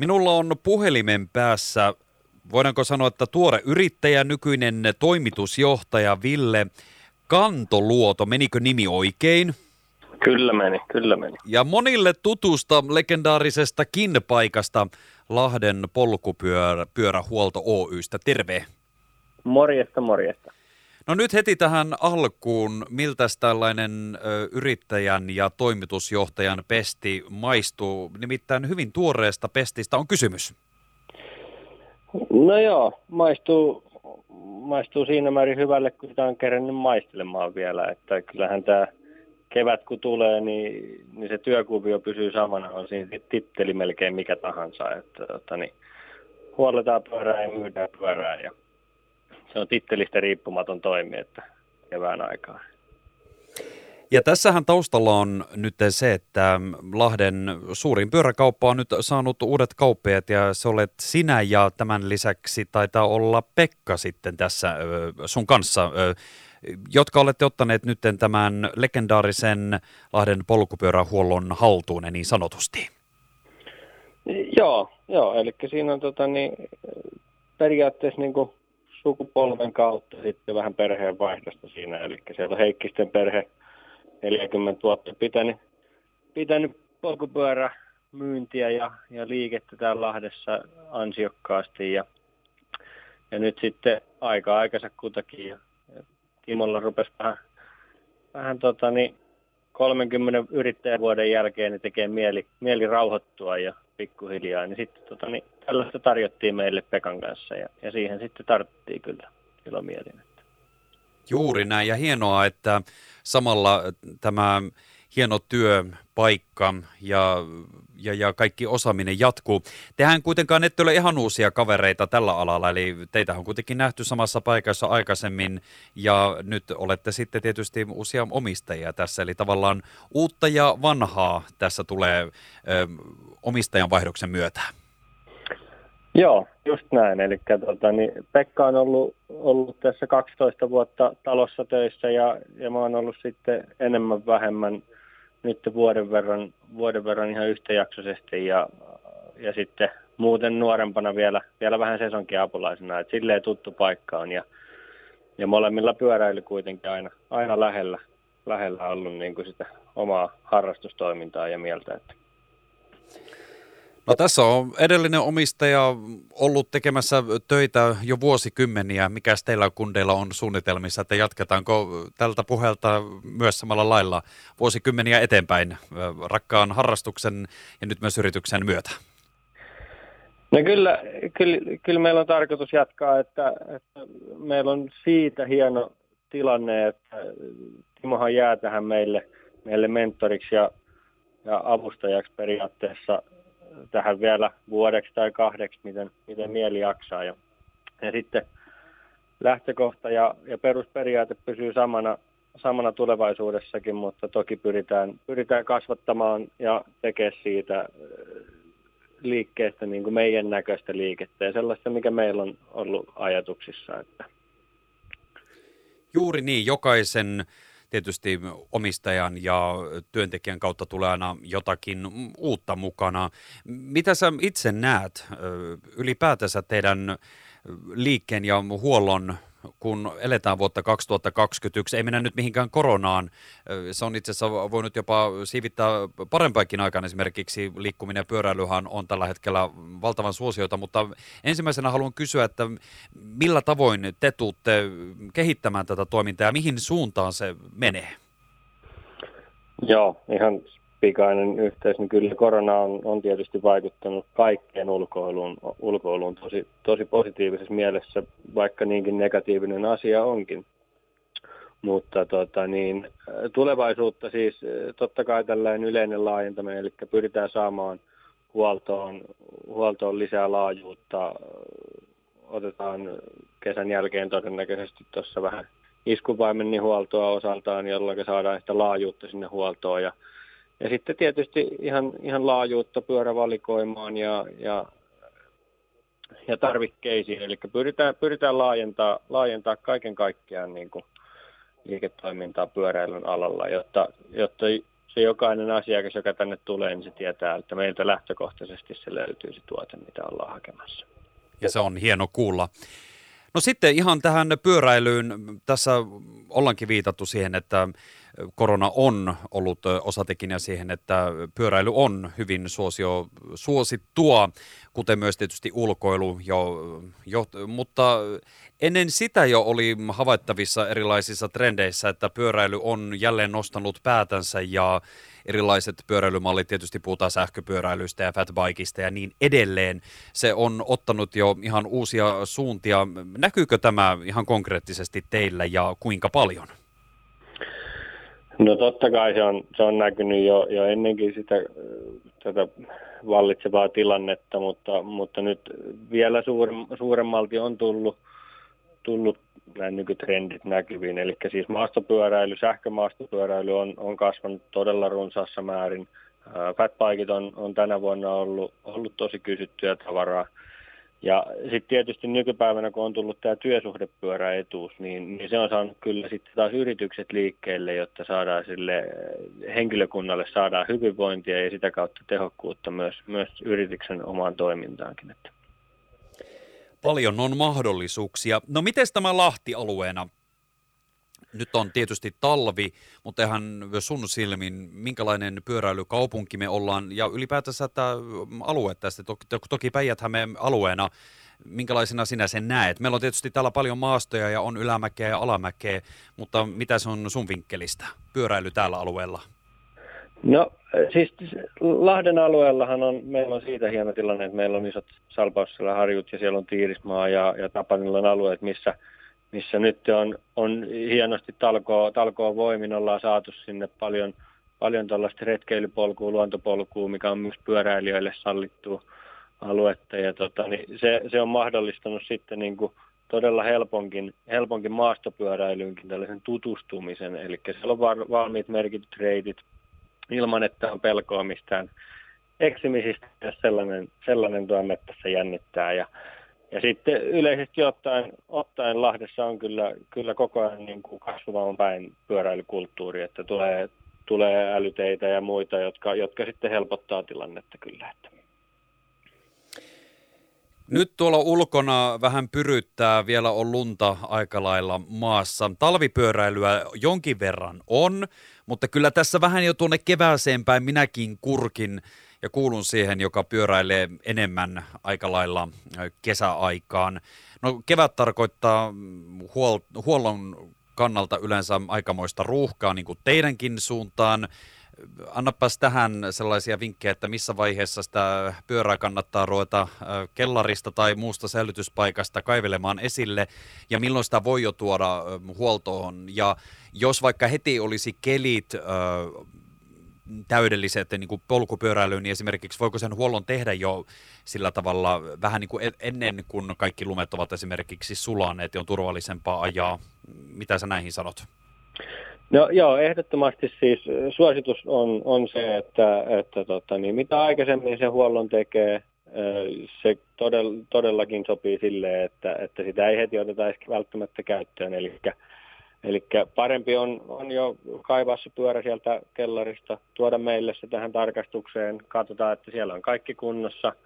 Minulla on puhelimen päässä, voidaanko sanoa, että tuore yrittäjä, nykyinen toimitusjohtaja Ville Kantoluoto. Menikö nimi oikein? Kyllä meni, kyllä meni. Ja monille tutusta legendaarisestakin paikasta Lahden polkupyörähuolto Oystä. Terve. Morjesta, morjesta. No nyt heti tähän alkuun, miltä tällainen ö, yrittäjän ja toimitusjohtajan pesti maistuu? Nimittäin hyvin tuoreesta pestistä on kysymys. No joo, maistuu, maistuu siinä määrin hyvälle, kun sitä on kerännyt maistelemaan vielä. Että kyllähän tämä kevät kun tulee, niin, niin se työkuvio pysyy samana, on siinä titteli melkein mikä tahansa. Että, että niin, huoletaan pyörää ja myydään pyörää ja se on tittelistä riippumaton toimi, että kevään aikaa. Ja tässähän taustalla on nyt se, että Lahden suurin pyöräkauppa on nyt saanut uudet kauppiaat ja se olet sinä ja tämän lisäksi taitaa olla Pekka sitten tässä sun kanssa, jotka olette ottaneet nyt tämän legendaarisen Lahden polkupyörähuollon haltuun niin sanotusti. Joo, joo eli siinä on tota, niin, periaatteessa niin kuin sukupolven kautta sitten vähän perheen vaihdosta siinä. Eli siellä on Heikkisten perhe 40 vuotta pitänyt, pitänyt polkupyörä myyntiä ja, ja liikettä täällä Lahdessa ansiokkaasti. Ja, ja nyt sitten aika aikansa kutakin. Ja, ja Timolla rupesi vähän, vähän tota, niin 30 yrittäjävuoden jälkeen niin tekee mieli, mieli rauhoittua ja pikkuhiljaa, niin sitten tota, niin tällaista tarjottiin meille Pekan kanssa ja, ja siihen sitten tarttiin kyllä ilomielin. Juuri näin ja hienoa, että samalla tämä hieno työpaikka ja, ja, ja kaikki osaaminen jatkuu. Tehän kuitenkaan ette ole ihan uusia kavereita tällä alalla, eli teitä on kuitenkin nähty samassa paikassa aikaisemmin ja nyt olette sitten tietysti uusia omistajia tässä, eli tavallaan uutta ja vanhaa tässä tulee ö, omistajan vaihdoksen myötä. Joo, just näin. Eli tota, niin Pekka on ollut, ollut tässä 12 vuotta talossa töissä ja, ja mä oon ollut sitten enemmän vähemmän nyt vuoden verran, vuoden verran ihan yhtäjaksoisesti ja, ja sitten muuten nuorempana vielä, vielä vähän sesonkin apulaisena. Et silleen tuttu paikka on ja, ja molemmilla pyöräily kuitenkin aina, aina lähellä, lähellä ollut niin kuin sitä omaa harrastustoimintaa ja mieltä. Että No tässä on edellinen omistaja ollut tekemässä töitä jo vuosikymmeniä. Mikä teillä kundeilla on suunnitelmissa, että jatketaanko tältä puheelta myös samalla lailla vuosikymmeniä eteenpäin rakkaan harrastuksen ja nyt myös yrityksen myötä? No kyllä, kyllä, kyllä meillä on tarkoitus jatkaa, että, että meillä on siitä hieno tilanne, että Timohan jää tähän meille, meille mentoriksi ja, ja avustajaksi periaatteessa tähän vielä vuodeksi tai kahdeksi, miten, miten mieli jaksaa. Ja, ja sitten lähtökohta ja, ja perusperiaate pysyy samana, samana tulevaisuudessakin, mutta toki pyritään, pyritään kasvattamaan ja tekemään siitä äh, liikkeestä niin kuin meidän näköistä liikettä ja sellaista, mikä meillä on ollut ajatuksissa. Että. Juuri niin, jokaisen tietysti omistajan ja työntekijän kautta tulee aina jotakin uutta mukana. Mitä sä itse näet ylipäätänsä teidän liikkeen ja huollon kun eletään vuotta 2021, ei mennä nyt mihinkään koronaan. Se on itse asiassa voinut jopa siivittää parempaikin aikaan. Esimerkiksi liikkuminen ja pyöräilyhän on tällä hetkellä valtavan suosioita, mutta ensimmäisenä haluan kysyä, että millä tavoin te tuutte kehittämään tätä toimintaa ja mihin suuntaan se menee? Joo, ihan pikainen yhteys, niin kyllä korona on, on tietysti vaikuttanut kaikkeen ulkoiluun, ulkoiluun tosi, tosi positiivisessa mielessä, vaikka niinkin negatiivinen asia onkin. Mutta tota, niin, tulevaisuutta siis totta kai tällainen yleinen laajentaminen, eli pyritään saamaan huoltoon, huoltoon lisää laajuutta. Otetaan kesän jälkeen todennäköisesti tuossa vähän iskuvaimennin huoltoa osaltaan, jolloin saadaan sitä laajuutta sinne huoltoon. Ja ja sitten tietysti ihan, ihan laajuutta pyörävalikoimaan ja, ja, ja tarvikkeisiin. Eli pyritään, pyritään laajentaa, laajentaa kaiken kaikkiaan niin kuin liiketoimintaa pyöräilyn alalla, jotta, jotta se jokainen asiakas, joka tänne tulee, niin se tietää, että meiltä lähtökohtaisesti se löytyy se tuote, mitä ollaan hakemassa. Ja se on hieno kuulla. No sitten ihan tähän pyöräilyyn. Tässä ollaankin viitattu siihen, että korona on ollut osatekijä siihen, että pyöräily on hyvin suosio, suosittua, kuten myös tietysti ulkoilu. Jo, jo, mutta ennen sitä jo oli havaittavissa erilaisissa trendeissä, että pyöräily on jälleen nostanut päätänsä ja erilaiset pyöräilymallit, tietysti puhutaan sähköpyöräilystä ja fatbikeista ja niin edelleen. Se on ottanut jo ihan uusia suuntia. Näkyykö tämä ihan konkreettisesti teillä ja kuinka paljon? No totta kai se on, se on näkynyt jo, jo ennenkin sitä tätä vallitsevaa tilannetta, mutta, mutta nyt vielä suuremmalti on tullut, tullut nämä nykytrendit näkyviin. Eli siis maastopyöräily, sähkömaastopyöräily on, on kasvanut todella runsaassa määrin. Fatbikeit on, on tänä vuonna ollut, ollut tosi kysyttyä tavaraa. Ja sitten tietysti nykypäivänä, kun on tullut tämä työsuhdepyöräetuus, niin, niin se on saanut kyllä sitten taas yritykset liikkeelle, jotta saadaan sille henkilökunnalle saadaan hyvinvointia ja sitä kautta tehokkuutta myös, myös yrityksen omaan toimintaankin. Että Paljon on mahdollisuuksia. No miten tämä Lahti-alueena? Nyt on tietysti talvi, mutta ihan sun silmin, minkälainen pyöräilykaupunki me ollaan ja ylipäätänsä tämä alue tästä, toki, päijät alueena, minkälaisena sinä sen näet? Meillä on tietysti täällä paljon maastoja ja on ylämäkeä ja alamäkeä, mutta mitä se on sun vinkkelistä, pyöräily täällä alueella? No siis Lahden alueellahan on, meillä on siitä hieno tilanne, että meillä on isot Salpaussella harjut ja siellä on Tiirismaa ja, ja Tapanilan alueet, missä, missä nyt on, on hienosti talkoa, talkoa voimin, ollaan saatu sinne paljon, paljon tällaista retkeilypolkua, luontopolkua, mikä on myös pyöräilijöille sallittu aluetta. Ja tota, niin se, se, on mahdollistanut sitten niin kuin todella helponkin, helponkin maastopyöräilyynkin tällaisen tutustumisen, eli siellä on valmiit merkityt reitit, ilman, että on pelkoa mistään eksymisistä, jos sellainen, sellainen tuo mettässä jännittää. Ja, ja sitten yleisesti ottaen, ottaen Lahdessa on kyllä, kyllä koko ajan niin kuin kasvavan päin pyöräilykulttuuri, että tulee, tulee älyteitä ja muita, jotka, jotka sitten helpottaa tilannetta kyllä. Että. Nyt tuolla ulkona vähän pyryttää, vielä on lunta aika lailla maassa. Talvipyöräilyä jonkin verran on, mutta kyllä tässä vähän jo tuonne kevääseen päin minäkin kurkin ja kuulun siihen, joka pyöräilee enemmän aika lailla kesäaikaan. No kevät tarkoittaa huol- huollon kannalta yleensä aikamoista ruuhkaa, niin kuin teidänkin suuntaan annapas tähän sellaisia vinkkejä, että missä vaiheessa sitä pyörää kannattaa ruveta kellarista tai muusta säilytyspaikasta kaivelemaan esille ja milloin sitä voi jo tuoda huoltoon. Ja jos vaikka heti olisi kelit täydelliset niin kuin polkupyöräilyyn, niin esimerkiksi voiko sen huollon tehdä jo sillä tavalla vähän niin kuin ennen kuin kaikki lumet ovat esimerkiksi sulaneet ja on turvallisempaa ajaa? Mitä sä näihin sanot? No joo, ehdottomasti siis suositus on, on se, että, että tota, niin mitä aikaisemmin se huollon tekee, se todell, todellakin sopii sille, että, että sitä ei heti oteta välttämättä käyttöön. Eli, eli parempi on, on jo kaivaa se pyörä sieltä kellarista, tuoda meille se tähän tarkastukseen, katsotaan, että siellä on kaikki kunnossa –